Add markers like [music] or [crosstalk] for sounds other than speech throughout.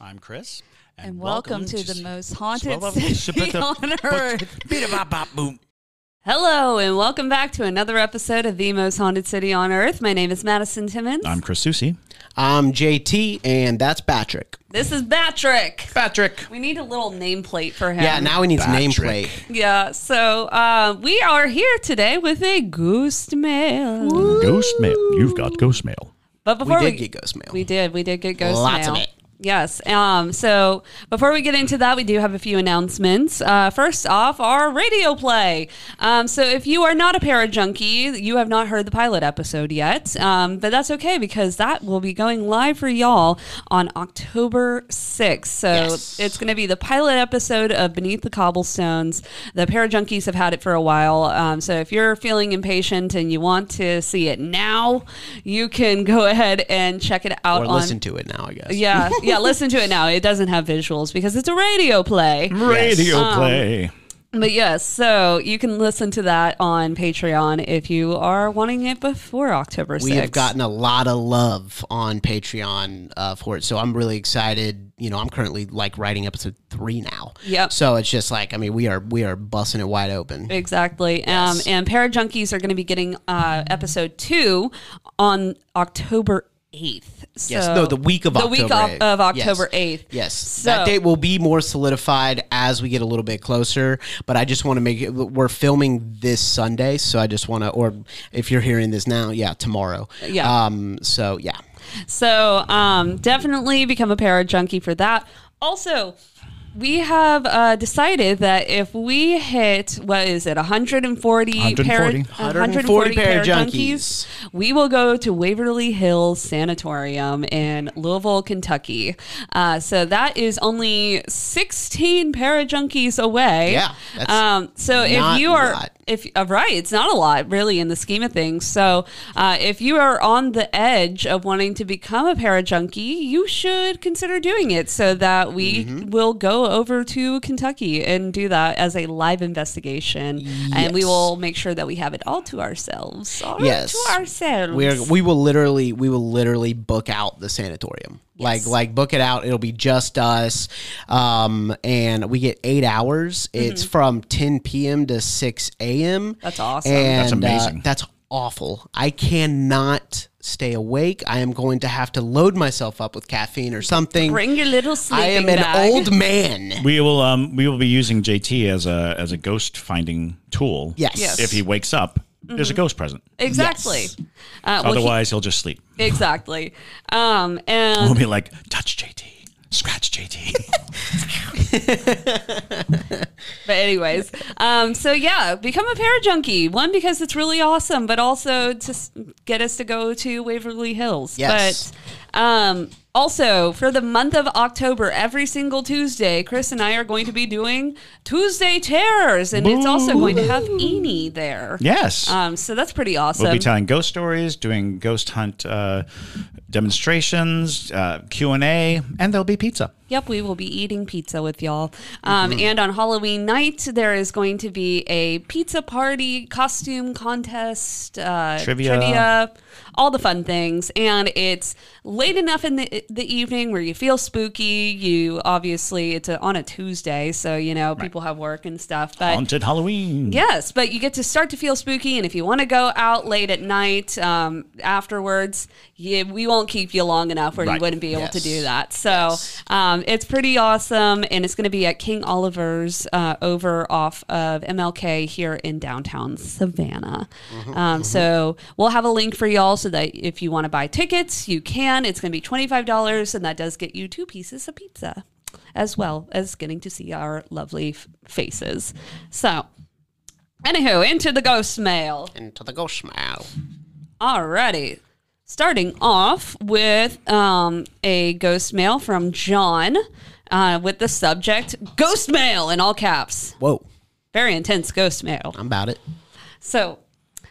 I'm Chris. and, welcome, to, the most haunted city [laughs] on earth. Boom. Hello, and welcome back to another episode of the most haunted city on earth. My name is Madison Timmons. I'm Chris Susie. I'm JT, and that's Patrick. this is Patrick. Patrick. We need a little nameplate for him. Yeah, now he needs Patrick. nameplate. Yeah, so uh, we are here today with a ghost mail. Ghost mail. You've got ghost mail. But We before did get ghost mail. We did. We did get ghost Lots mail. of it. Yes. Um, so before we get into that, we do have a few announcements. Uh, first off, our radio play. Um, so if you are not a Parajunkie, you have not heard the pilot episode yet, um, but that's okay because that will be going live for y'all on October 6th. So Yes. it's going to be the pilot episode of Beneath the Cobblestones. The Parajunkies have had it for a while. Um, so if you're feeling impatient and you want to see it now, you can go [laughs] ahead and check it out Or on listen to it now, I guess. yeah, [laughs] yeah, listen to it now. It doesn't have visuals because it's a radio play. [laughs] Radio Um, play. But yes, so you can listen to that on Patreon if you are wanting it before October 6th. We have gotten a lot of love on Patreon uh, for it, so I'm really excited. You know, I'm currently like writing episode three now. Yep. So it's just like, I mean, we are we are busting it wide open. Exactly. Um, and Parajunkies are going to be getting uh, episode two on October 8th. So Yes, no, the week of the October week of, 8th. of October Yes. 8th. Yes, So- that date will be more solidified as we get a little bit closer. But I just want to make it. We're filming this Sunday, so I just want to. Or if you're hearing this now, yeah, tomorrow. Yeah. Um. So yeah. So um, definitely become a Parajunkie for that. Also, we have uh, decided that if we hit what is it 140 para, 140. 140 para Parajunkies, junkies. we will go to Waverly Hills Sanatorium in Louisville, Kentucky. Uh, so that is only 16 Parajunkies away. Yeah, that's Um, so if you are lot. if uh, right, it's not a lot really in the scheme of things. So uh, if you are on the edge of wanting to become a Parajunkie, you should consider doing it so that we Mm-hmm. will go over to Kentucky and do that as a live investigation, and we will make sure that we have it all to ourselves. All Yes. to ourselves. We're, we will literally we will literally book out the sanatorium like Yes. like book it out it'll be just us um and we get eight hours it's from 10 p.m to 6 a.m That's awesome. and That's amazing. uh, that's awful i cannot stay awake i am going to have to load myself up with caffeine or something Bring your little sleeping i am an bag. old man We will um we will be using JT as a as a ghost finding tool. yes Yes. If he wakes up, there's a ghost present. Exactly. Yes. Uh, well, he- Otherwise, he'll just sleep. exactly. Um, and We'll be like, touch JT, scratch JT. [laughs] But anyways, um, so yeah, become a Parajunkie. One because it's really awesome, but also to get us to go to Waverly Hills. Yes. But um, also for the month of October, every single Tuesday, Chris and I are going to be doing Tuesday Terrors, and it's also going to have Eni there. yes. Um, so that's pretty awesome. We'll be telling ghost stories, doing ghost hunt uh, demonstrations, uh, Q and A, and there'll be pizza. Yep, we will be eating pizza with y'all. Um, Mm-hmm. And on Halloween night, there is going to be a pizza party, costume contest, uh, Trivia. all the fun things. And it's late enough in the the evening where you feel spooky. You obviously it's a, on a Tuesday, so you know people have work and stuff. But Haunted Halloween. Yes, but you get to start to feel spooky, and if you want to go out late at night um, afterwards, you, we won't keep you long enough where you wouldn't be able to do that. So um, it's pretty awesome, and it's going to be at King Oliver's uh, over off of MLK here in downtown Savannah. Um, So we'll have a link for y'all so that if you want to buy tickets, you can. It's going to be twenty five dollars, and that does get you two pieces of pizza. As well as getting to see our lovely f- faces. So, Anywho, into the ghost mail. into the ghost smile Alrighty. Starting off with um, a ghost mail from John. uh, with the subject ghost mail in all caps. Whoa, Very intense ghost mail. I'm about it. So,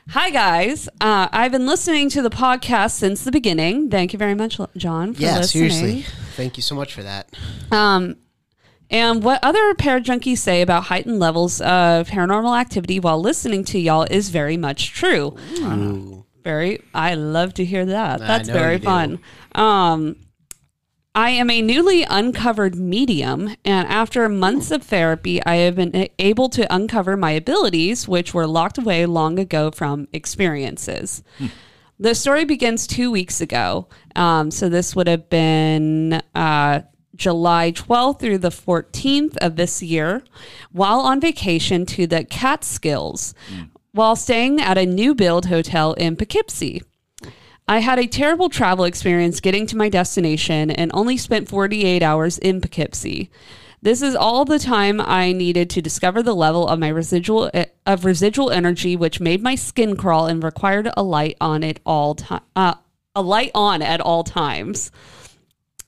hi guys. Uh, I've been listening to the podcast since the beginning. Thank you very much, John, for Yeah, listening. seriously. Thank you so much for that. Um, and what other Parajunkies say about heightened levels of paranormal activity while listening to y'all is very much true. Ooh. Very, I love to hear that. That's very fun. Um, I am a newly uncovered medium, and after months of therapy, I have been able to uncover my abilities, which were locked away long ago from experiences. The story begins two weeks ago. Um, so this would have been uh, July 12th through the 14th of this year while on vacation to the Catskills while staying at a new build hotel in Poughkeepsie. I had a terrible travel experience getting to my destination and only spent 48 hours in Poughkeepsie. This is all the time I needed to discover the level of my residual of residual energy, which made my skin crawl and required a light on it all time, uh, a light on at all times.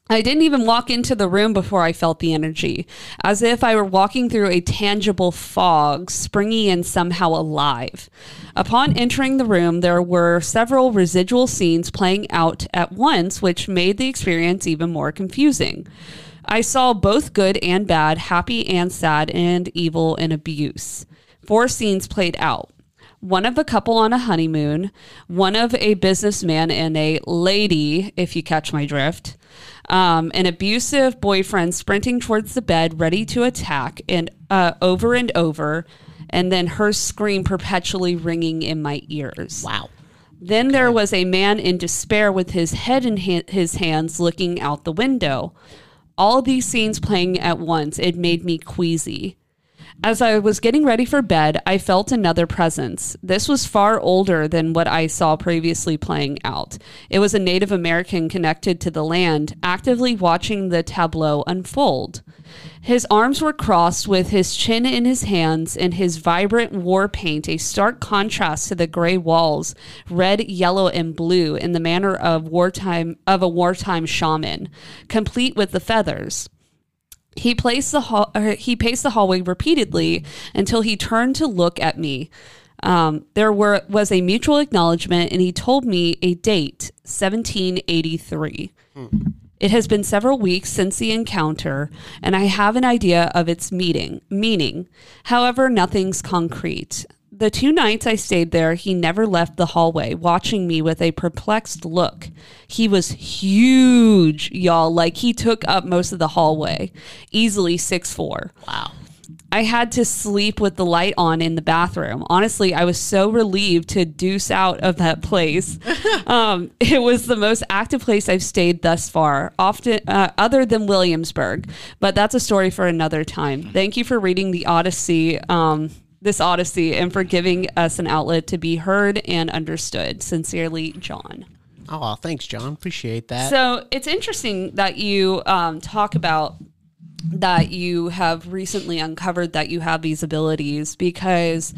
I didn't even walk into the room before I felt the energy, as if I were walking through a tangible fog, springy and somehow alive. Upon entering the room, there were several residual scenes playing out at once, which made the experience even more confusing. I saw both good and bad, happy and sad, and evil and abuse. Four scenes played out one of a couple on a honeymoon, one of a businessman and a lady, if you catch my drift, um, an abusive boyfriend sprinting towards the bed, ready to attack, and uh, over and over, and then her scream perpetually ringing in my ears. Wow. Then there was a man in despair with his head in ha- his hands looking out the window. All these scenes playing at once, it made me queasy. As I was getting ready for bed, I felt another presence. This was far older than what I saw previously playing out. It was a Native American connected to the land, actively watching the tableau unfold. His arms were crossed with his chin in his hands and his vibrant war paint a stark contrast to the gray walls, red, yellow, and blue in the manner of wartime of a wartime shaman, complete with the feathers. He placed the hall, or he paced the hallway repeatedly until he turned to look at me. Um, there were was a mutual acknowledgement, and he told me a date, 1783. It has been several weeks since the encounter, and I have an idea of its meeting meaning. However, nothing's concrete. The two nights I stayed there, he never left the hallway, watching me with a perplexed look. He was huge, y'all. Like he took up most of the hallway, easily six four. Wow. I had to sleep with the light on in the bathroom. Honestly, I was so relieved to deuce out of that place. [laughs] um, it was the most active place I've stayed thus far, often uh, other than Williamsburg. But that's a story for another time. Thank you for reading the Odyssey. Um, this Odyssey and for giving us an outlet to be heard and understood. Sincerely, John. Oh, thanks, John. Appreciate that. So it's interesting that you um, talk about that you have recently uncovered that you have these abilities because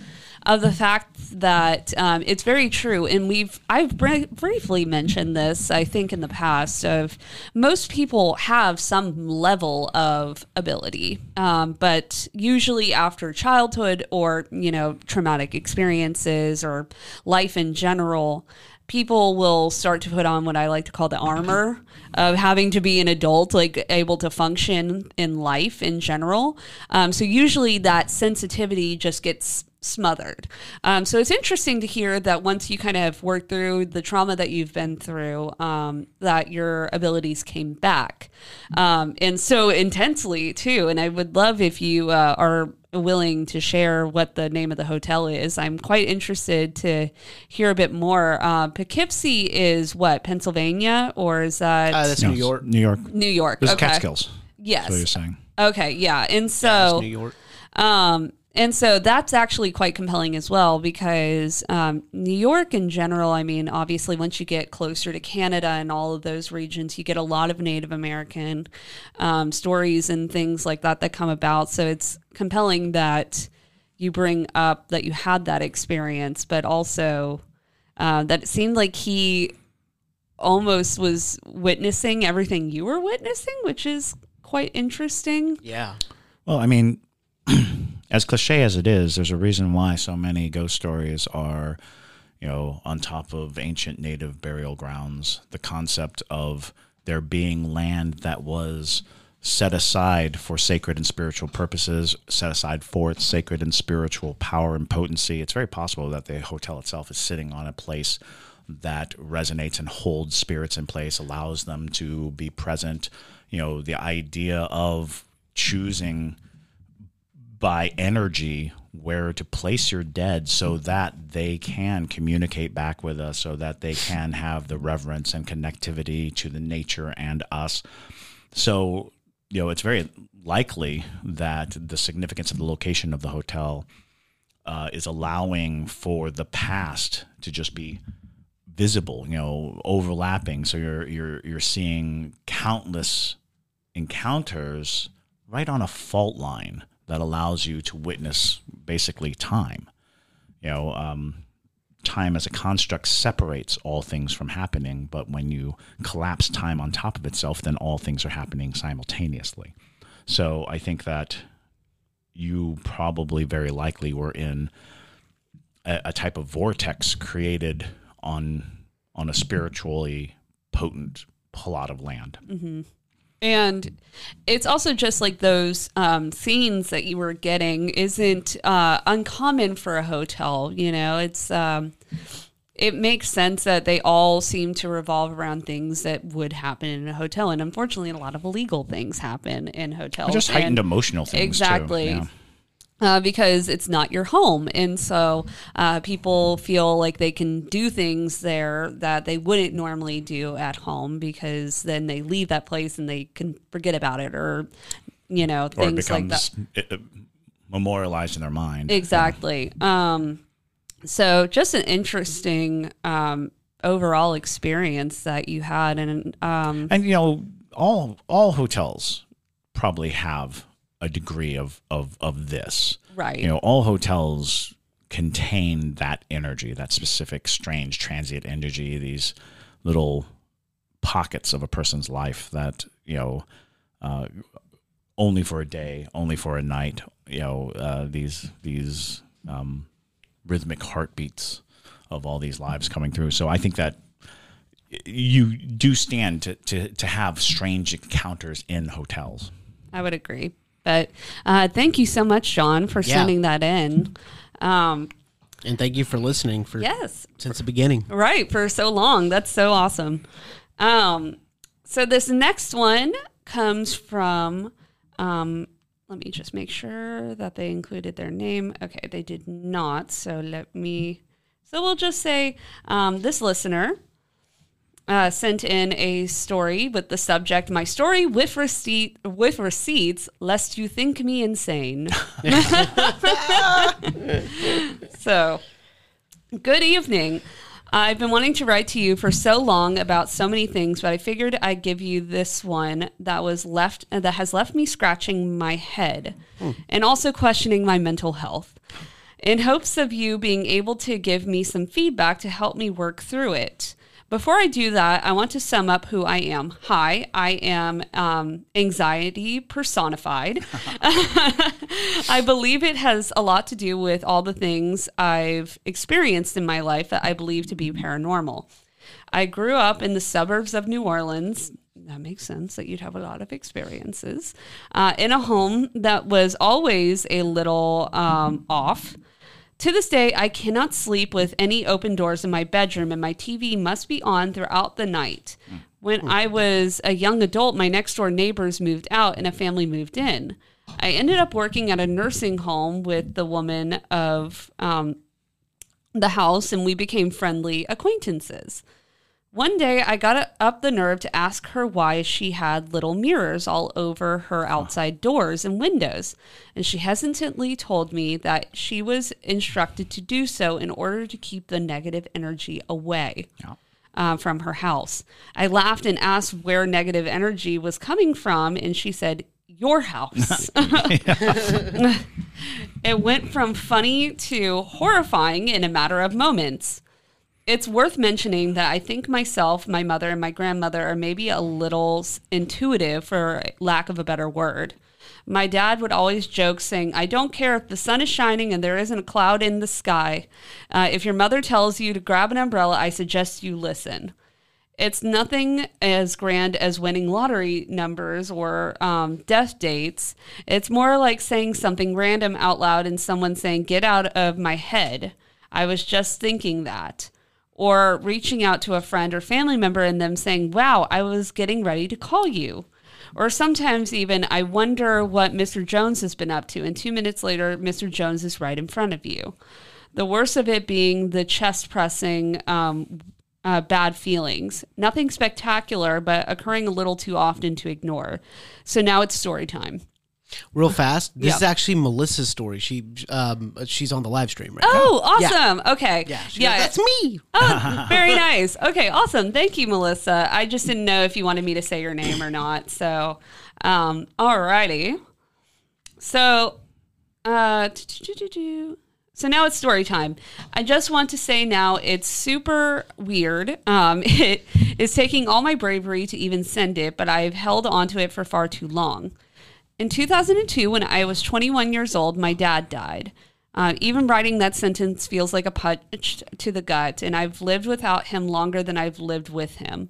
of the fact that um, it's very true and we've i've br- briefly mentioned this i think in the past of most people have some level of ability um, but usually after childhood or you know traumatic experiences or life in general people will start to put on what I like to call the armor of having to be an adult, like able to function in life in general. Um, so usually that sensitivity just gets smothered. Um, so it's interesting to hear that once you kind of worked through the trauma that you've been through, um, that your abilities came back, um, and so intensely too. And I would love if you uh, are willing to share what the name of the hotel is. I'm quite interested to hear a bit more. Uh, Poughkeepsie is what Pennsylvania, or is that uh, that's No, New York. New York. New York? It was okay. Catskills. That's what you're saying. Okay. Yeah. And That's so New York. um, and so that's actually quite compelling as well because um, New York in general, I mean, obviously, once you get closer to Canada and all of those regions, you get a lot of Native American um, stories and things like that that come about. So it's compelling that you bring up that you had that experience, but also uh, that it seemed like he almost was witnessing everything you were witnessing, which is quite interesting. Yeah. Well, I mean, [clears throat] as cliche as it is, there's a reason why so many ghost stories are, you know, on top of ancient native burial grounds. The concept of there being land that was set aside for sacred and spiritual purposes, set aside for its sacred and spiritual power and potency. It's very possible that the hotel itself is sitting on a place that resonates and holds spirits in place, allows them to be present. You know, the idea of choosing by energy where to place your dead so that they can communicate back with us, so that they can have the reverence and connectivity to the nature and us. So, you know, it's very likely that the significance of the location of the hotel uh, is allowing for the past to just be visible, you know, overlapping. So you're you're you're seeing countless encounters right on a fault line that allows you to witness basically time. You know, um, time as a construct separates all things from happening, but when you collapse time on top of itself, then all things are happening simultaneously. So I think that you probably very likely were in a, a type of vortex created on on a spiritually potent plot of land. And it's also just like those um, scenes that you were getting isn't uh, uncommon for a hotel. You know, it's um, it makes sense that they all seem to revolve around things that would happen in a hotel, and unfortunately, a lot of illegal things happen in hotels. Just heightened And- emotional things. too, Exactly. yeah. Uh, because it's not your home. And so uh, people feel like they can do things there that they wouldn't normally do at home because then they leave that place and they can forget about it or, you know, Or it things like that. uh, memorialized in their mind. Exactly. Um, so just an interesting um, overall experience that you had. And um, And you know, all all hotels probably have a degree of of of this. Right. You know, all hotels contain that energy, that specific strange transient energy, these little pockets of a person's life that, you know, uh, only for a day, only for a night, you know, uh, these these um, rhythmic heartbeats of all these lives coming through. So I think that you do stand to, to, to have strange encounters in hotels. I would agree. But uh, thank you so much, Sean, for Yeah. sending that in. Um, And thank you for listening for yes, since the beginning. right, for so long. That's so awesome. Um, so this next one comes from, um, let me just make sure that they included their name. Okay, they did not. So let me, so we'll just say um, this listener uh, sent in a story with the subject "My story with receipt with receipts, lest you think me insane." [laughs] [laughs] so, good evening. I've been wanting to write to you for so long about so many things, but I figured I'd give you this one that was left uh, that has left me scratching my head and also questioning my mental health. In hopes of you being able to give me some feedback to help me work through it. Before I do that, I want to sum up who I am. Hi, I am um, anxiety personified. [laughs] I believe it has a lot to do with all the things I've experienced in my life that I believe to be paranormal. I grew up in the suburbs of New Orleans. That makes sense that you'd have a lot of experiences uh, in a home that was always a little um, off. To this day, I cannot sleep with any open doors in my bedroom, and my TV must be on throughout the night. When I was a young adult, my next door neighbors moved out and a family moved in. I ended up working at a nursing home with the woman of um, the house, and we became friendly acquaintances. One day, I got up the nerve to ask her why she had little mirrors all over her outside doors and windows, and she hesitantly told me that she was instructed to do so in order to keep the negative energy away Yeah. uh, from her house. I laughed and asked where negative energy was coming from, and she said, Your house. [laughs] [laughs] it went from funny to horrifying in a matter of moments. It's worth mentioning that I think myself, my mother, and my grandmother are maybe a little intuitive, for lack of a better word. My dad would always joke, saying, I don't care if the sun is shining and there isn't a cloud in the sky. Uh, if your mother tells you to grab an umbrella, I suggest you listen. It's nothing as grand as winning lottery numbers or um, death dates. It's more like saying something random out loud and someone saying, Get out of my head. I was just thinking that. Or reaching out to a friend or family member and them saying, Wow, I was getting ready to call you. Or sometimes even, I wonder what Mr. Jones has been up to. And two minutes later, Mr. Jones is right in front of you. The worst of it being the chest pressing, um, uh, bad feelings. Nothing spectacular, but occurring a little too often to ignore. So now it's story time. Real fast. This Yeah. is actually Melissa's story. She um she's on the live stream right now. Oh, Yeah. awesome. Okay. Yeah. yeah. goes, That's me. Oh, [laughs] very nice. Okay, awesome. Thank you, Melissa. I just didn't know if you wanted me to say your name or not. So, um, alrighty. So, uh, so now it's story time. I just want to say now it's super weird. Um, [laughs] it is taking all my bravery to even send it, but I've held onto it for far too long. In 2002, when I was 21 years old, my dad died. Uh, even writing that sentence feels like a punch to the gut, and I've lived without him longer than I've lived with him.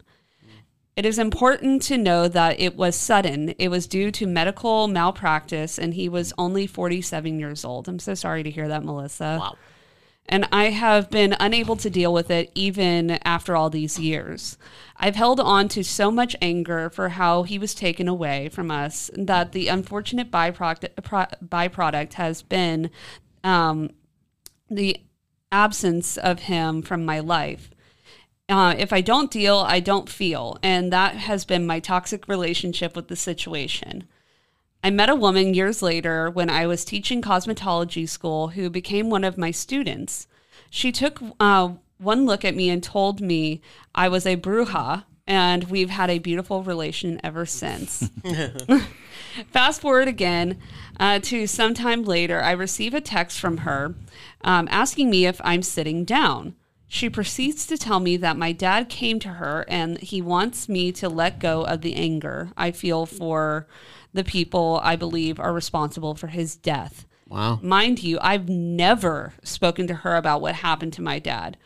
It is important to know that it was sudden. It was due to medical malpractice, and he was only 47 years old. I'm so sorry to hear that, Melissa. Wow. And I have been unable to deal with it even after all these years. I've held on to so much anger for how he was taken away from us that the unfortunate byproduct, byproduct has been um, the absence of him from my life. Uh, if I don't deal, I don't feel. And that has been my toxic relationship with the situation. I met a woman years later when I was teaching cosmetology school who became one of my students. She took uh, one look at me and told me I was a bruja, and we've had a beautiful relation ever since. [laughs] [laughs] Fast forward again uh, to sometime later, I receive a text from her um, asking me if I'm sitting down. She proceeds to tell me that my dad came to her and he wants me to let go of the anger I feel for the people I believe are responsible for his death. Wow. Mind you, I've never spoken to her about what happened to my dad.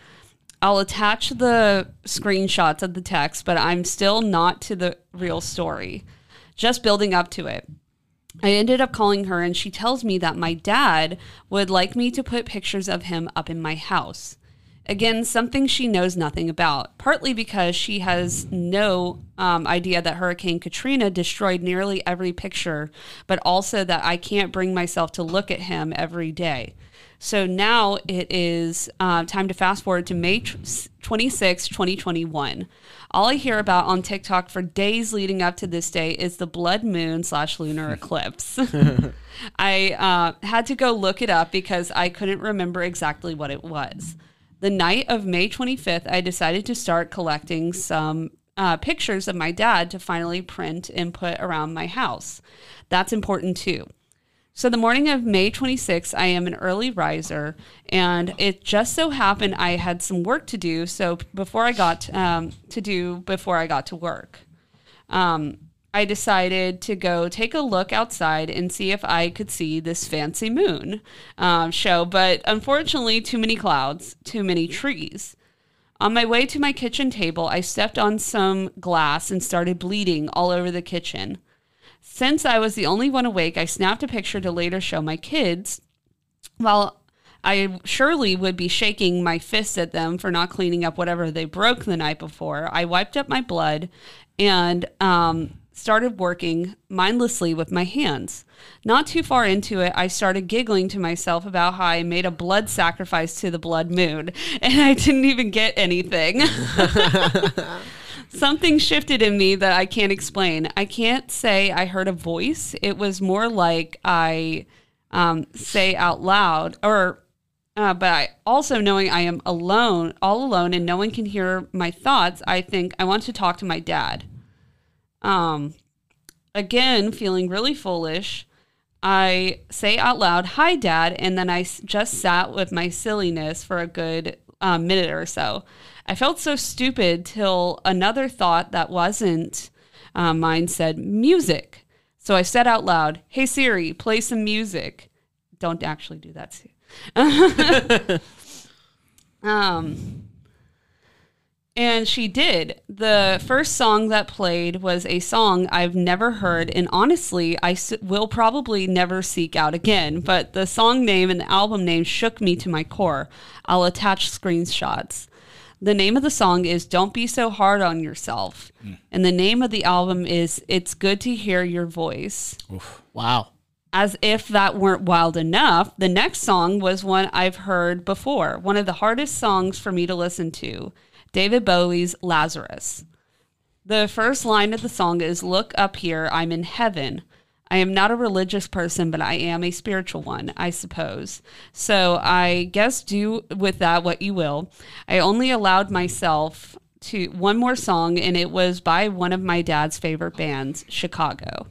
I'll attach the screenshots of the text, but I'm still not to the real story, just building up to it. I ended up calling her, and she tells me that my dad would like me to put pictures of him up in my house. Again, something she knows nothing about, partly because she has no um, idea that Hurricane Katrina destroyed nearly every picture, but also that I can't bring myself to look at him every day. So now it is uh, time to fast forward to May tw- 26, 2021. All I hear about on TikTok for days leading up to this day is the blood moon slash lunar [laughs] eclipse. [laughs] I uh, had to go look it up because I couldn't remember exactly what it was. The night of May 25th, I decided to start collecting some uh, pictures of my dad to finally print and put around my house. That's important too. So the morning of May 26th, I am an early riser, and it just so happened I had some work to do. So before I got um, to do before I got to work, um, I decided to go take a look outside and see if I could see this fancy moon um, show. But unfortunately, too many clouds, too many trees. On my way to my kitchen table, I stepped on some glass and started bleeding all over the kitchen. Since I was the only one awake, I snapped a picture to later show my kids. While I surely would be shaking my fists at them for not cleaning up whatever they broke the night before, I wiped up my blood and um, started working mindlessly with my hands. Not too far into it, I started giggling to myself about how I made a blood sacrifice to the blood moon [laughs] and I didn't even get anything. [laughs] Something shifted in me that I can't explain. I can't say I heard a voice. It was more like I um, say out loud, or uh, but I also knowing I am alone, all alone, and no one can hear my thoughts. I think I want to talk to my dad. Um, again, feeling really foolish. I say out loud, "Hi, Dad," and then I just sat with my silliness for a good um, minute or so. I felt so stupid till another thought that wasn't uh, mine said music. So I said out loud, "Hey Siri, play some music." Don't actually do that. [laughs] Um, and she did. The first song that played was a song I've never heard, and honestly, I s- will probably never seek out again. But the song name and the album name shook me to my core. I'll attach screenshots. The name of the song is Don't Be So Hard on Yourself. Hmm. And the name of the album is It's Good to Hear Your Voice. Wow. As if that weren't wild enough, the next song was one I've heard before, one of the hardest songs for me to listen to David Bowie's Lazarus. The first line of the song is Look up here, I'm in heaven. I am not a religious person, but I am a spiritual one, I suppose. So I guess do with that what you will. I only allowed myself to one more song, and it was by one of my dad's favorite bands, Chicago.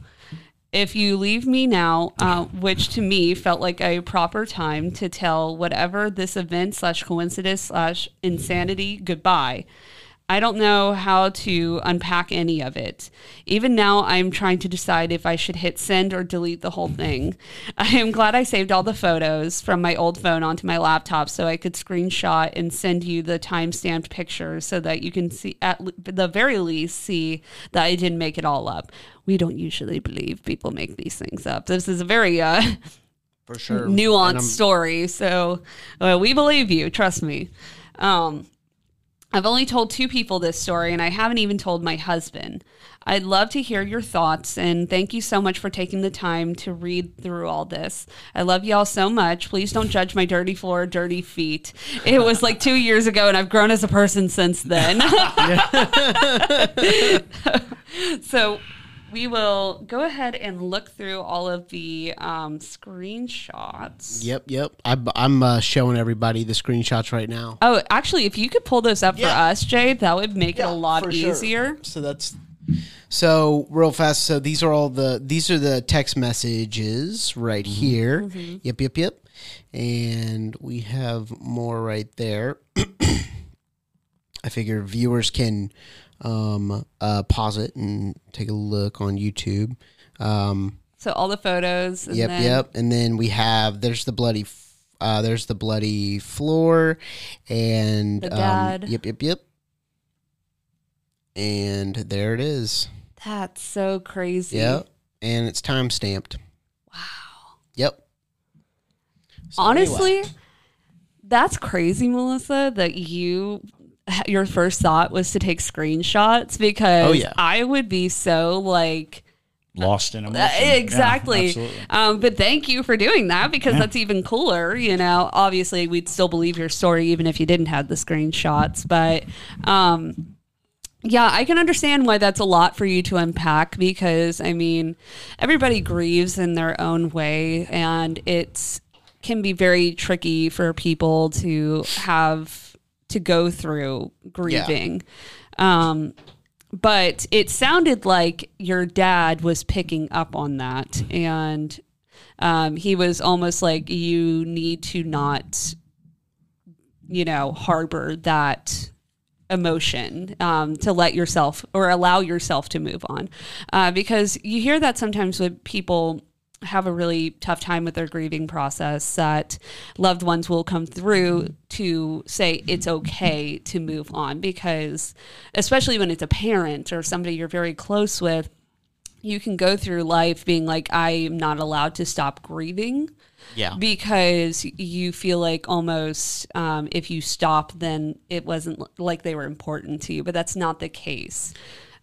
If you leave me now, uh, which to me felt like a proper time to tell whatever this event slash coincidence slash insanity goodbye. I don't know how to unpack any of it. Even now, I'm trying to decide if I should hit send or delete the whole thing. [laughs] I am glad I saved all the photos from my old phone onto my laptop so I could screenshot and send you the time stamped pictures so that you can see, at the very least, see that I didn't make it all up. We don't usually believe people make these things up. This is a very uh, [laughs] For sure. nuanced story. So uh, we believe you. Trust me. Um, I've only told two people this story, and I haven't even told my husband. I'd love to hear your thoughts, and thank you so much for taking the time to read through all this. I love y'all so much. Please don't judge my dirty floor, dirty feet. It was like two years ago, and I've grown as a person since then. [laughs] [laughs] so we will go ahead and look through all of the um, screenshots. Yep, yep. I'm, I'm uh, showing everybody the screenshots right now. Oh, actually, if you could pull those up for us, Jade, that would make it a lot for sure. easier. So that's so real fast. So these are all the these are the text messages right here. Yep, yep, yep. And we have more right there. [clears throat] I figure viewers can um, uh, pause it and take a look on YouTube. Um, So all the photos. And yep, then, yep. And then we have there's the bloody uh, there's the bloody floor and The um, yep, yep, yep. And there it is. That's so crazy. Yep. And it's time stamped. Wow. Yep. So Honestly, anyway. that's crazy, Melissa, that you your first thought was to take screenshots because Oh, yeah. I would be so like Lost in emotion. Uh, Yeah, exactly. absolutely. um, but thank you for doing that because that's even cooler. You know, obviously we'd still believe your story even if you didn't have the screenshots. But um, yeah, I can understand why that's a lot for you to unpack because I mean, everybody grieves in their own way, and it's can be very tricky for people to have to go through grieving. Um, but it sounded like your dad was picking up on that. And um, he was almost like you need to not you know harbor that emotion um, to let yourself or allow yourself to move on. Uh, because you hear that sometimes with people have a really tough time with their grieving process that loved ones will come through to say it's okay to move on because especially when it's a parent or somebody you're very close with you can go through life being like i'm not allowed to stop grieving Yeah. because you feel like almost um, if you stop then it wasn't like they were important to you but that's not the case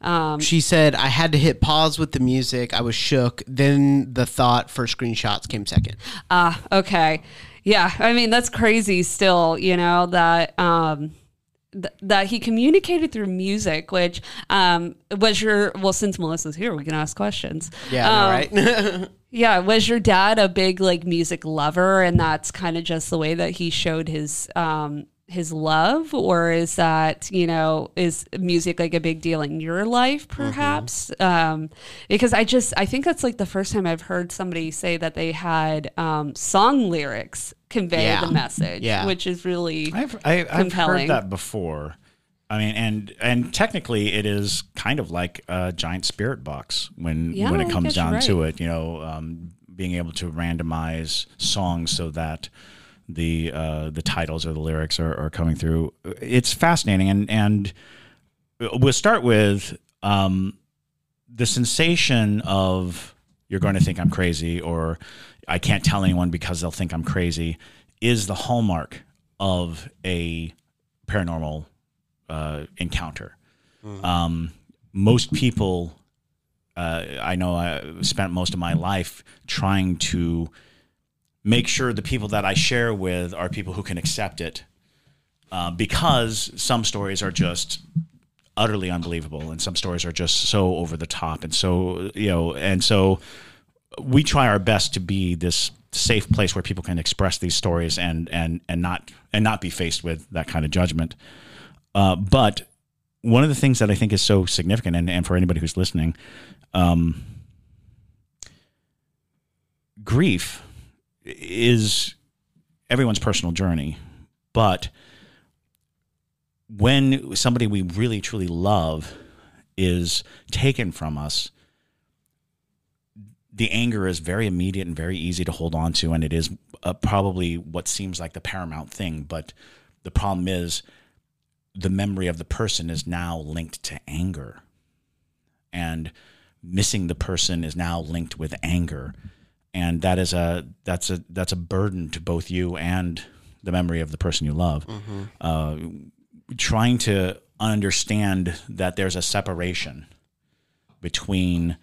um, She said, I had to hit pause with the music. I was shook. Then the thought for screenshots came second. Ah, okay. Yeah, I mean that's crazy still, you know, that um th- that he communicated through music, which um was your well since Melissa's here, we can ask questions. Yeah, Um, all right. [laughs] Yeah, was your dad a big like music lover and that's kind of just the way that he showed his um his love or is that you know is music like a big deal in your life perhaps um because i just i think that's like the first time i've heard somebody say that they had um song lyrics convey Yeah. the message, Yeah. which is really I've I, I've Compelling. heard that before. I mean, and and technically, it is kind of like a giant spirit box when Yeah, when it comes guess you're down to it. You know, um, being able to randomize songs so that the uh, the titles or the lyrics are, are coming through. It's fascinating, and and we'll start with um, the sensation of you're going to think I'm crazy or I can't tell anyone because they'll think I'm crazy is the hallmark of a paranormal uh, encounter. Um, most people, uh, I know I spent most of my life trying to make sure the people that I share with are people who can accept it uh, because some stories are just utterly unbelievable and some stories are just so over the top and so you know and so we try our best to be this safe place where people can express these stories and and and not and not be faced with that kind of judgment. Uh, but one of the things that I think is so significant, and, and for anybody who's listening, um, grief is everyone's personal journey. But when somebody we really truly love is taken from us, the anger is very immediate and very easy to hold on to, and it is uh, probably what seems like the paramount thing. But the problem is, the memory of the person is now linked to anger, and missing the person is now linked with anger, and that is a that's a that's a burden to both you and the memory of the person you love. Uh, trying to understand that there's a separation between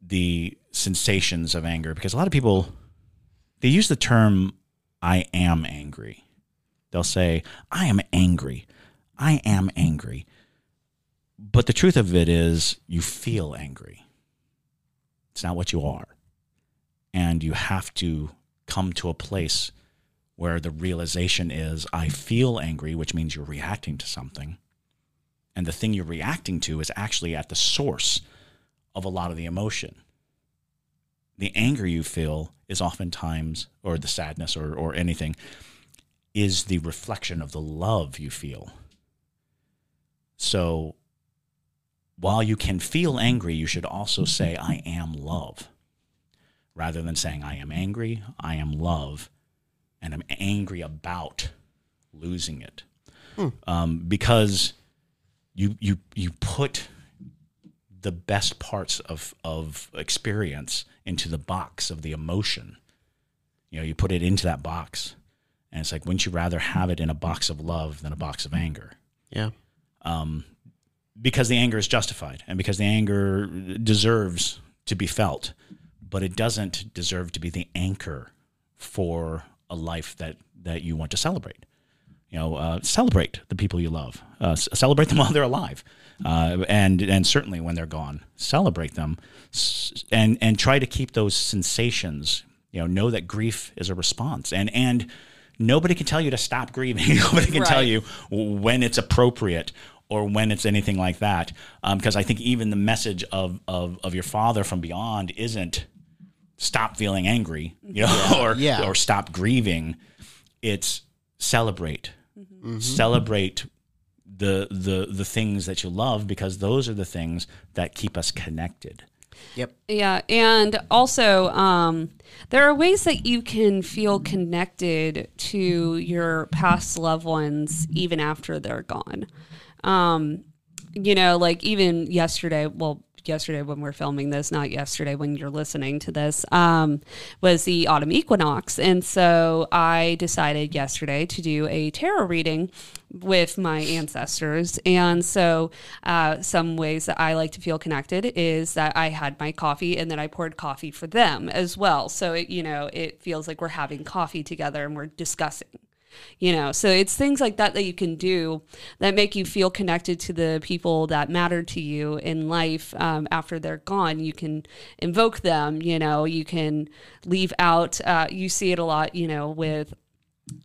the sensations of anger because a lot of people they use the term I am angry. They'll say, I am angry. I am angry. But the truth of it is, you feel angry. It's not what you are. And you have to come to a place where the realization is, I feel angry, which means you're reacting to something. And the thing you're reacting to is actually at the source of a lot of the emotion the anger you feel is oftentimes, or the sadness or, or anything, is the reflection of the love you feel. So while you can feel angry, you should also say, I am love, rather than saying, I am angry, I am love, and I'm angry about losing it. Um, because you, you, you put the best parts of, of experience into the box of the emotion. You know, you put it into that box. And it's like, wouldn't you rather have it in a box of love than a box of anger? Yeah. Because the anger is justified and because the anger deserves to be felt, but it doesn't deserve to be the anchor for a life that, that you want to celebrate. You know, uh, celebrate the people you love. Uh, celebrate them [laughs] while they're alive, uh, and and certainly when they're gone, celebrate them, s- and and try to keep those sensations. You know, know that grief is a response, and and nobody can tell you to stop grieving. [laughs] nobody can tell you when it's appropriate or when it's anything like that. Because I think even the message of, of of your father from beyond isn't stop feeling angry, you know, [laughs] or Yeah. or stop grieving. It's celebrate, Mm-hmm. celebrate the the the things that you love because those are the things that keep us connected. Yep. Yeah, and also um, there are ways that you can feel connected to your past loved ones even after they're gone. Um, you know, like even yesterday, well, yesterday when we're filming this, not yesterday when you're listening to this, um, was the autumn equinox. And so I decided yesterday to do a tarot reading with my ancestors. And so, uh, some ways that I like to feel connected is that I had my coffee and then I poured coffee for them as well. So, it, you know, it feels like we're having coffee together and we're discussing you know? So it's things like that that you can do that make you feel connected to the people that matter to you in life um, after they're gone. You can invoke them you know? You can leave out uh, you see it a lot you know with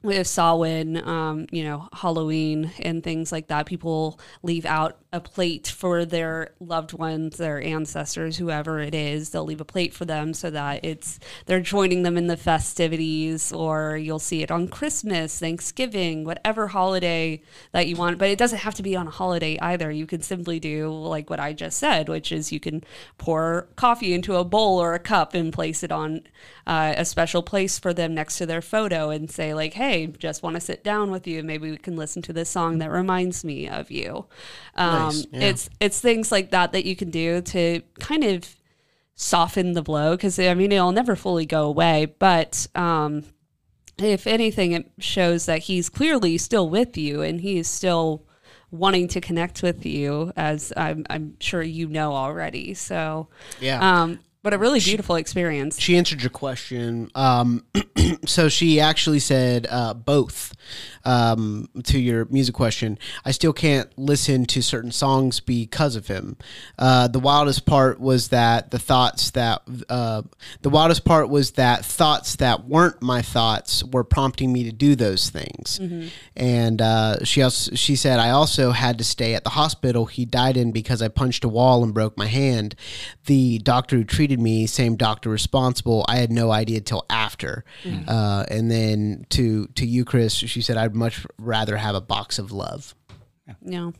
with Samhain, um, you know, Halloween and things like that, people leave out a plate for their loved ones, their ancestors, whoever it is. They'll leave a plate for them so that it's they're joining them in the festivities, or you'll see it on Christmas, Thanksgiving, whatever holiday that you want. But it doesn't have to be on a holiday either. You can simply do like what I just said, which is you can pour coffee into a bowl or a cup and place it on uh, a special place for them next to their photo and say like, "Hey, just want to sit down with you. Maybe we can listen to this song that reminds me of you." Um, Nice, yeah. It's it's things like that that you can do to kind of soften the blow because I mean it'll never fully go away, but um, if anything, it shows that he's clearly still with you and he's still wanting to connect with you, as I'm I'm sure you know already. So Yeah. um, but a really beautiful experience. she answered your question. Um, [clears throat] so she actually said uh, both um, to your music question. I still can't listen to certain songs because of him. Uh, the wildest part was that the thoughts that uh, the wildest part was that thoughts that weren't my thoughts were prompting me to do those things. And uh, she also she said I also had to stay at the hospital he died in because I punched a wall and broke my hand. The doctor who treated me, same doctor responsible. I had no idea till after. Uh, and then to to you, Chris, she said I'd much rather have a box of love. Yeah.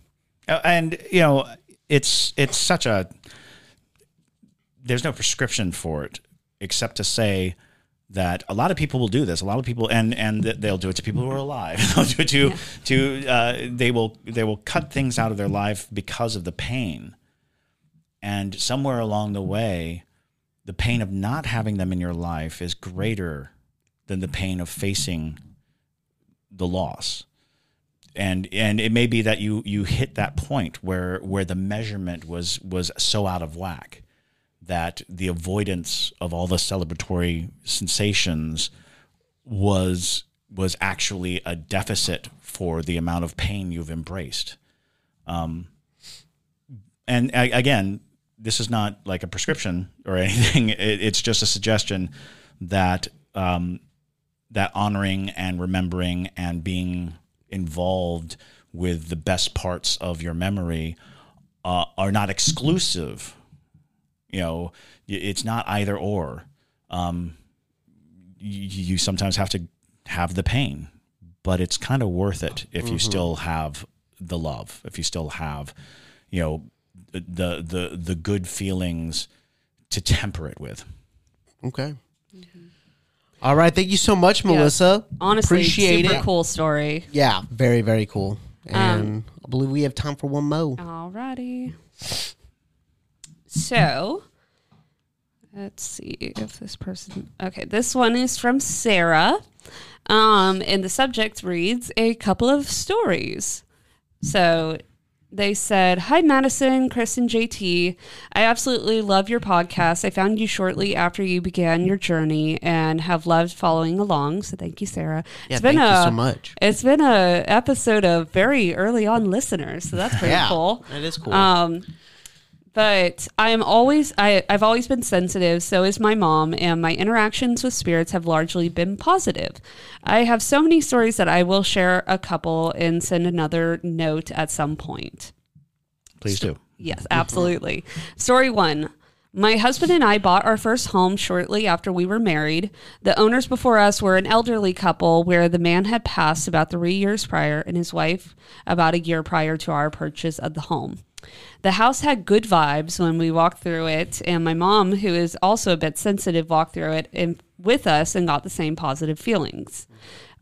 Uh, and you know it's it's such a there's no prescription for it except to say that a lot of people will do this a lot of people and and they'll do it to people who are alive [laughs] they'll do it to to uh, they will they will cut things out of their life because of the pain and somewhere along the way the pain of not having them in your life is greater than the pain of facing the loss. And and it may be that you you hit that point where where the measurement was was so out of whack that the avoidance of all the celebratory sensations was was actually a deficit for the amount of pain you've embraced. Um and a- again this is not like a prescription or [laughs] anything it, it's just a suggestion that um that honoring and remembering and being involved with the best parts of your memory uh, are not exclusive. You know, it's not either or. Um, you, you sometimes have to have the pain, but it's kind of worth it if you still have the love, if you still have, you know, the the the good feelings to temper it with. Okay. All right. Thank you so much, Melissa. Honestly, appreciate super it. cool story. Yeah, very very cool. Um, And I believe we have time for one more. Alrighty. So, let's see if this person. Okay, this one is from Sarah. Um, and the subject reads a couple of stories. So they said, Hi, Madison, Chris, and JT. I absolutely love your podcast. I found you shortly after you began your journey and have loved following along. So thank you, Sarah. Yeah, thank you so much. It's been a episode of very early on listeners, so that's pretty Yeah, cool. that is cool. Um, but I am always I, I've always been sensitive. So is my mom, and my interactions with spirits have largely been positive. I have so many stories that I will share a couple and send another note at some point. Please do. Yes, absolutely. Story one. My husband and I bought our first home shortly after we were married. The owners before us were an elderly couple where the man had passed about three years prior and his wife about a year prior to our purchase of the home. The house had good vibes when we walked through it, and my mom, who is also a bit sensitive, walked through it and with us and got the same positive feelings.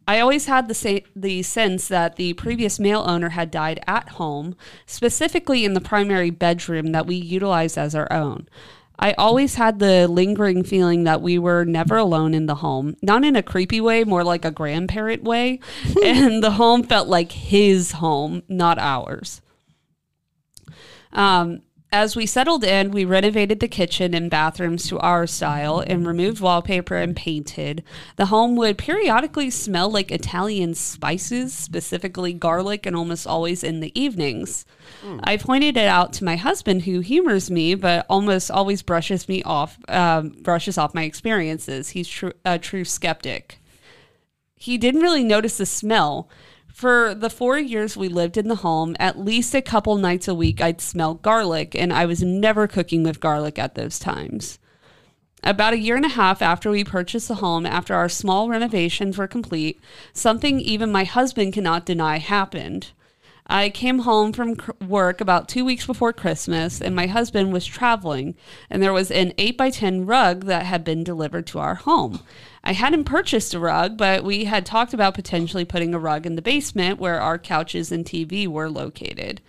I always had the sa- the sense that the previous male owner had died at home, specifically in the primary bedroom that we utilized as our own. I always had the lingering feeling that we were never alone in the home, not in a creepy way, more like a grandparent way, [laughs] and the home felt like his home, not ours. Um, as we settled in, we renovated the kitchen and bathrooms to our style and removed wallpaper and painted. The home would periodically smell like Italian spices, specifically garlic, and almost always in the evenings. I pointed it out to my husband, who humors me, but almost always brushes me off, um, brushes off my experiences. He's tru- a true skeptic. He didn't really notice the smell. For the four years we lived in the home, at least a couple nights a week I'd smell garlic, and I was never cooking with garlic at those times. About a year and a half after we purchased the home, after our small renovations were complete, something even my husband cannot deny happened. I came home from work about two weeks before Christmas, and my husband was traveling, and there was an 8 by 10 rug that had been delivered to our home. I hadn't purchased a rug, but we had talked about potentially putting a rug in the basement where our couches and TV were located.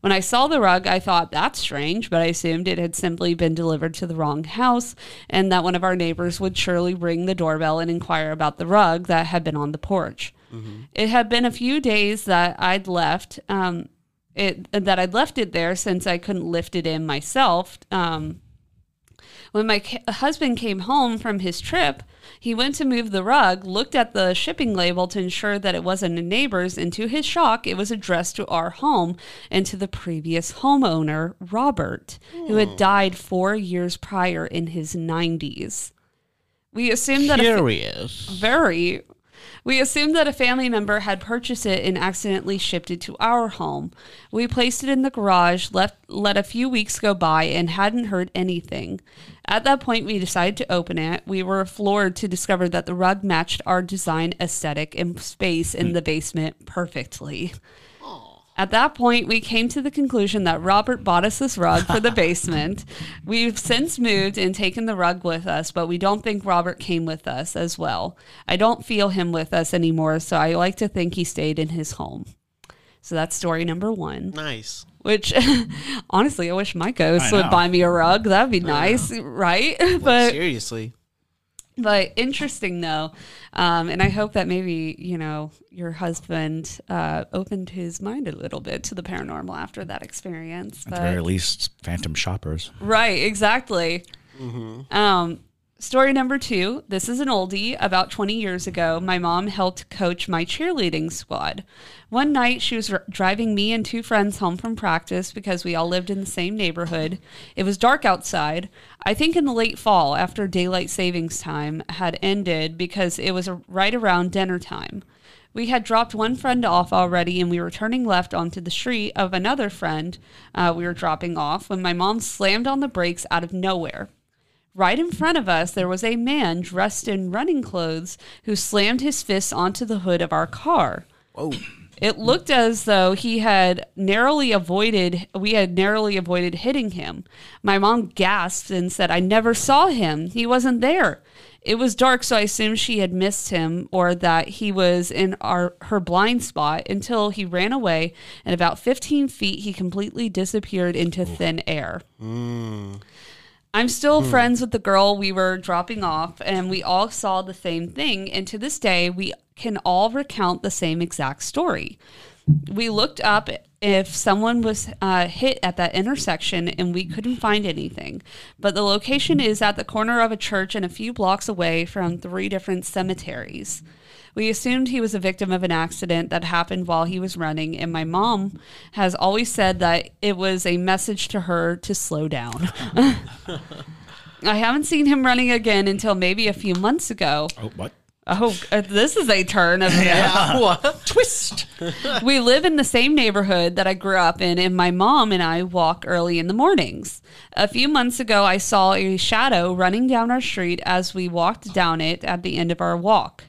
When I saw the rug, I thought that's strange, but I assumed it had simply been delivered to the wrong house and that one of our neighbors would surely ring the doorbell and inquire about the rug that had been on the porch. It had been a few days that I'd left. Um, it that I'd left it there since I couldn't lift it in myself. Um, when my ca- husband came home from his trip, he went to move the rug, looked at the shipping label to ensure that it wasn't a neighbor's, and to his shock, it was addressed to our home and to the previous homeowner, Robert, who had died four years prior in his 90s. We assumed that a fa- Curious. very. We assumed that a family member had purchased it and accidentally shipped it to our home. We placed it in the garage, left, let a few weeks go by, and hadn't heard anything. At that point, we decided to open it. We were floored to discover that the rug matched our design aesthetic and space in hmm. the basement perfectly. At that point, we came to the conclusion that Robert bought us this rug for the [laughs] basement. We've since moved and taken the rug with us, but we don't think Robert came with us as well. I don't feel him with us anymore, so I like to think he stayed in his home. So that's story number one. Nice. Which, [laughs] honestly, I wish my ghost would buy me a rug. That'd be nice, right? [laughs] but Seriously. But interesting though, um, and I hope that maybe you know your husband uh, opened his mind a little bit to the paranormal after that experience. At the very least, phantom shoppers. right, exactly. Um, story number two. This is an oldie. About 20 years ago, my mom helped coach my cheerleading squad. One night, she was r- driving me and two friends home from practice because we all lived in the same neighborhood. It was dark outside. I think in the late fall, after daylight savings time had ended, because it was a- right around dinner time. We had dropped one friend off already, and we were turning left onto the street of another friend uh, we were dropping off when my mom slammed on the brakes out of nowhere. Right in front of us, there was a man dressed in running clothes who slammed his fists onto the hood of our car. Whoa. It looked as though he had narrowly avoided, we had narrowly avoided hitting him. My mom gasped and said, I never saw him. He wasn't there. It was dark, so I assumed she had missed him or that he was in our her blind spot until he ran away, and about 15 feet, he completely disappeared into thin air. Mm. I'm still hmm. friends with the girl we were dropping off, and we all saw the same thing. And to this day, we can all recount the same exact story. We looked up if someone was uh, hit at that intersection, and we couldn't find anything. But the location is at the corner of a church and a few blocks away from three different cemeteries. We assumed he was a victim of an accident that happened while he was running, and my mom has always said that it was a message to her to slow down. [laughs] [laughs] I haven't seen him running again until maybe a few months ago. Oh, what? Oh, uh, this is a turn of what? [laughs] Twist. [laughs] we live in the same neighborhood that I grew up in, and my mom and I walk early in the mornings. A few months ago, I saw a shadow running down our street as we walked down it at the end of our walk.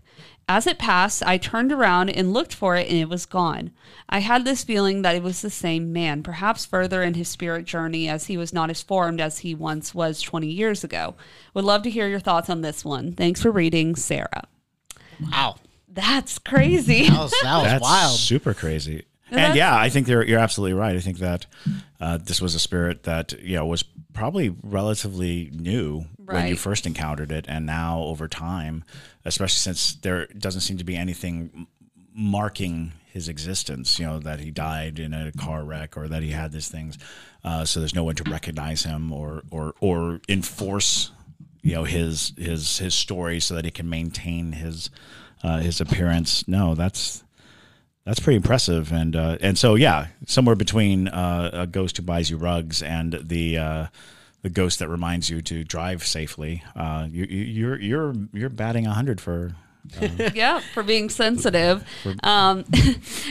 As it passed, I turned around and looked for it, and it was gone. I had this feeling that it was the same man, perhaps further in his spirit journey, as he was not as formed as he once was 20 years ago. Would love to hear your thoughts on this one. Thanks for reading, Sarah. Wow. That's crazy. That was, that was That's wild. super crazy. that's- And yeah, I think you're you're absolutely right. I think that uh, this was a spirit that you know was probably relatively new when you first encountered it, and now over time, especially since there doesn't seem to be anything marking his existence. You know that he died in a car wreck or that he had these things. Uh, so there's no one to recognize him or or or enforce you know his his his story so that he can maintain his uh, his appearance. No, that's that's pretty impressive, and uh, and so yeah, somewhere between uh, a ghost who buys you rugs and the uh, the ghost that reminds you to drive safely. Uh, you, you're you're you're batting hundred for yeah, for being sensitive. Um, [laughs]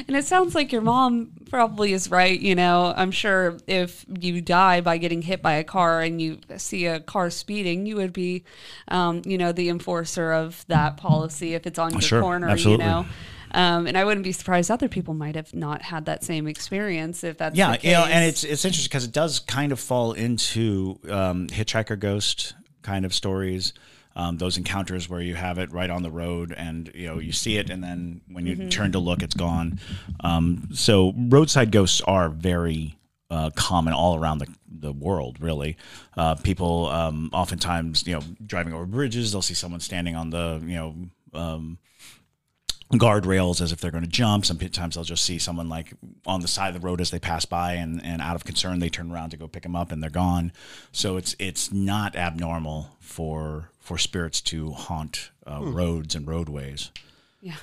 and it sounds like your mom probably is right. You know, I'm sure if you die by getting hit by a car and you see a car speeding, you would be, um, you know, the enforcer of that policy if it's on your Sure, corner. absolutely. You know. Um, and I wouldn't be surprised other people might have not had that same experience if that's yeah, the you know, and it's it's interesting because it does kind of fall into um, hitchhiker ghost kind of stories. Um, those encounters where you have it right on the road, and you know you see it, and then when you turn to look, it's gone. Um, so roadside ghosts are very uh, common all around the, the world, really. Uh, people um, oftentimes, you know, driving over bridges, they'll see someone standing on the, you know, um, guardrails as if they're going to jump. Sometimes they'll just see someone like on the side of the road as they pass by, and, and out of concern, they turn around to go pick them up, and they're gone. So it's it's not abnormal for for spirits to haunt uh, roads and roadways. yeah,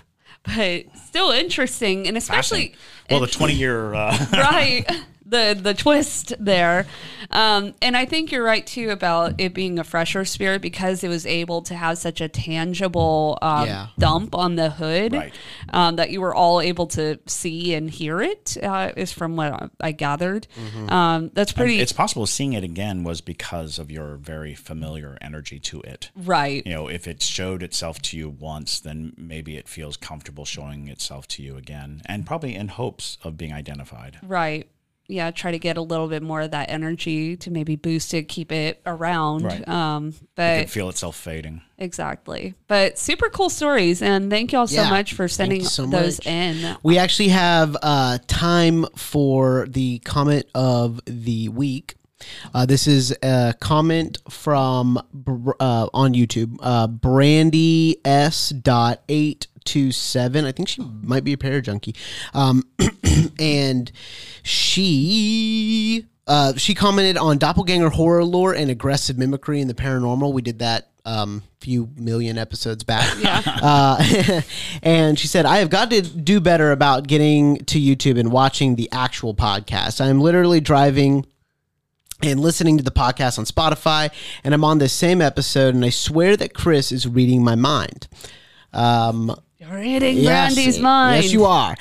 but still interesting, and especially well, the twenty year. Uh, [laughs] right the the twist there um, and i think you're right too about it being a fresher spirit because it was able to have such a tangible um, Yeah. dump on the hood Right. um, that you were all able to see and hear it uh, is from what i gathered um, that's pretty it's possible seeing it again was because of your very familiar energy to it. right you know, if it showed itself to you once, then maybe it feels comfortable showing itself to you again, and probably in hopes of being identified. right yeah try to get a little bit more of that energy to maybe boost it keep it around Right. um, It but feel itself fading. Exactly. But super cool stories. And thank you all so Yeah. much for sending so those much. in. We actually have uh, time for the comment of the week. Uh, this is a comment from uh, on YouTube. Uh, Brandy S. Dot eight two seven. I think she might be a Parajunkie. Um, [clears throat] and she uh, she commented on doppelganger horror lore and aggressive mimicry in the paranormal. We did that um, few million episodes back. Yeah. [laughs] Uh, [laughs] and she said, I have got to do better about getting to YouTube and watching the actual podcast. I'm literally driving and listening to the podcast on Spotify, and I'm on this same episode, and I swear that Chris is reading my mind. Um, reading Yes, Brandy's mind. Yes, you are.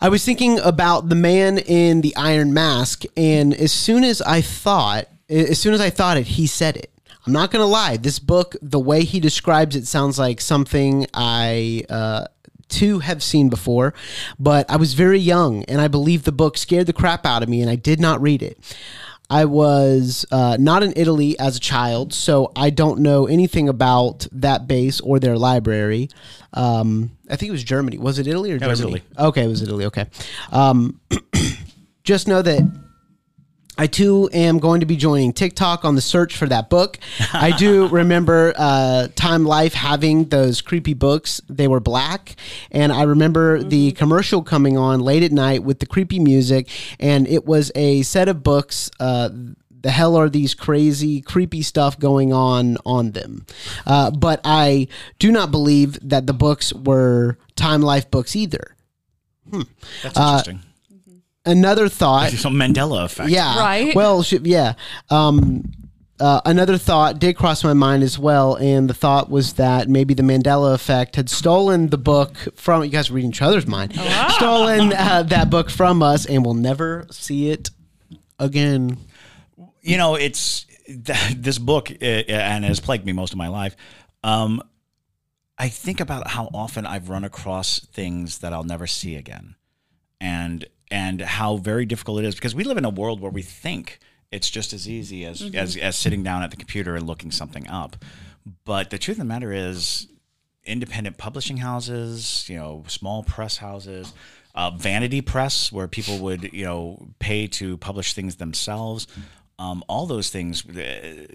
I was thinking about the man in the iron mask, and as soon as I thought, as soon as I thought it, he said it. I'm not gonna lie. This book, the way he describes it, sounds like something I. Uh, too have seen before, but I was very young and I believe the book scared the crap out of me and I did not read it. I was uh, not in Italy as a child, so I don't know anything about that base or their library. Um, I think it was Germany. Was it Italy or Germany? it was Italy. Okay, it was Italy. Okay. Um, [clears throat] just know that I too am going to be joining TikTok on the search for that book. I do [laughs] remember uh, Time Life having those creepy books. They were black, and I remember the commercial coming on late at night with the creepy music, and it was a set of books. Uh, the hell are these crazy, creepy stuff going on on them? Uh, but I do not believe that the books were Time Life books either. That's interesting. Another thought. Some Mandela effect. Yeah. Right? Well, sh- yeah. Um, uh, another thought did cross my mind as well, and the thought was that maybe the Mandela effect had stolen the book from you guys. Are reading each other's mind, stolen uh, that book from us, and we'll never see it again. you know, it's th- this book, uh, and has plagued me most of my life. Um, I think about how often I've run across things that I'll never see again, and and how very difficult it is because we live in a world where we think it's just as easy as as, as sitting down at the computer and looking something up. But the truth of the matter is, independent publishing houses, you know, small press houses, uh, vanity press, where people would, you know, pay to publish things themselves. Um, all those things, uh,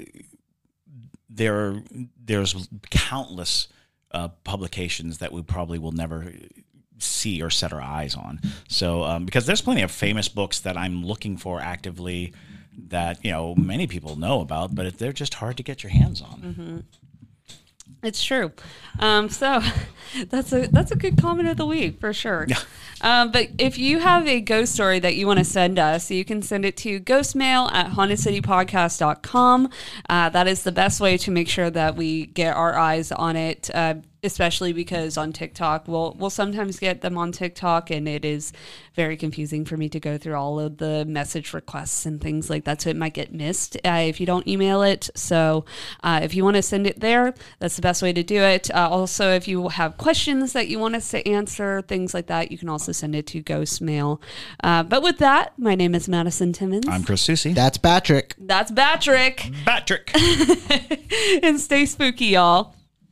there, there's countless uh, publications that we probably will never see or set our eyes on. So, um, because there's plenty of famous books that I'm looking for actively that you know many people know about, but they're just hard to get your hands on. It's true. Um, so [laughs] That's a that's a good comment of the week for sure. Yeah. Um, but if you have a ghost story that you want to send us, you can send it to ghostmail at hauntedcitypodcast.com. Uh, that is the best way to make sure that we get our eyes on it. Uh, especially because on TikTok, we'll we'll sometimes get them on TikTok, and it is very confusing for me to go through all of the message requests and things like that. So it might get missed uh, if you don't email it. So uh, if you want to send it there, that's the best way to do it. Uh, also, if you have questions that you want us to answer, things like that, you can also send it to Ghost Mail. Uh, but with that, my name is Madison Timmons. I'm Chris Susie. That's Patrick. that's Patrick. Patrick. [laughs] and stay spooky, y'all.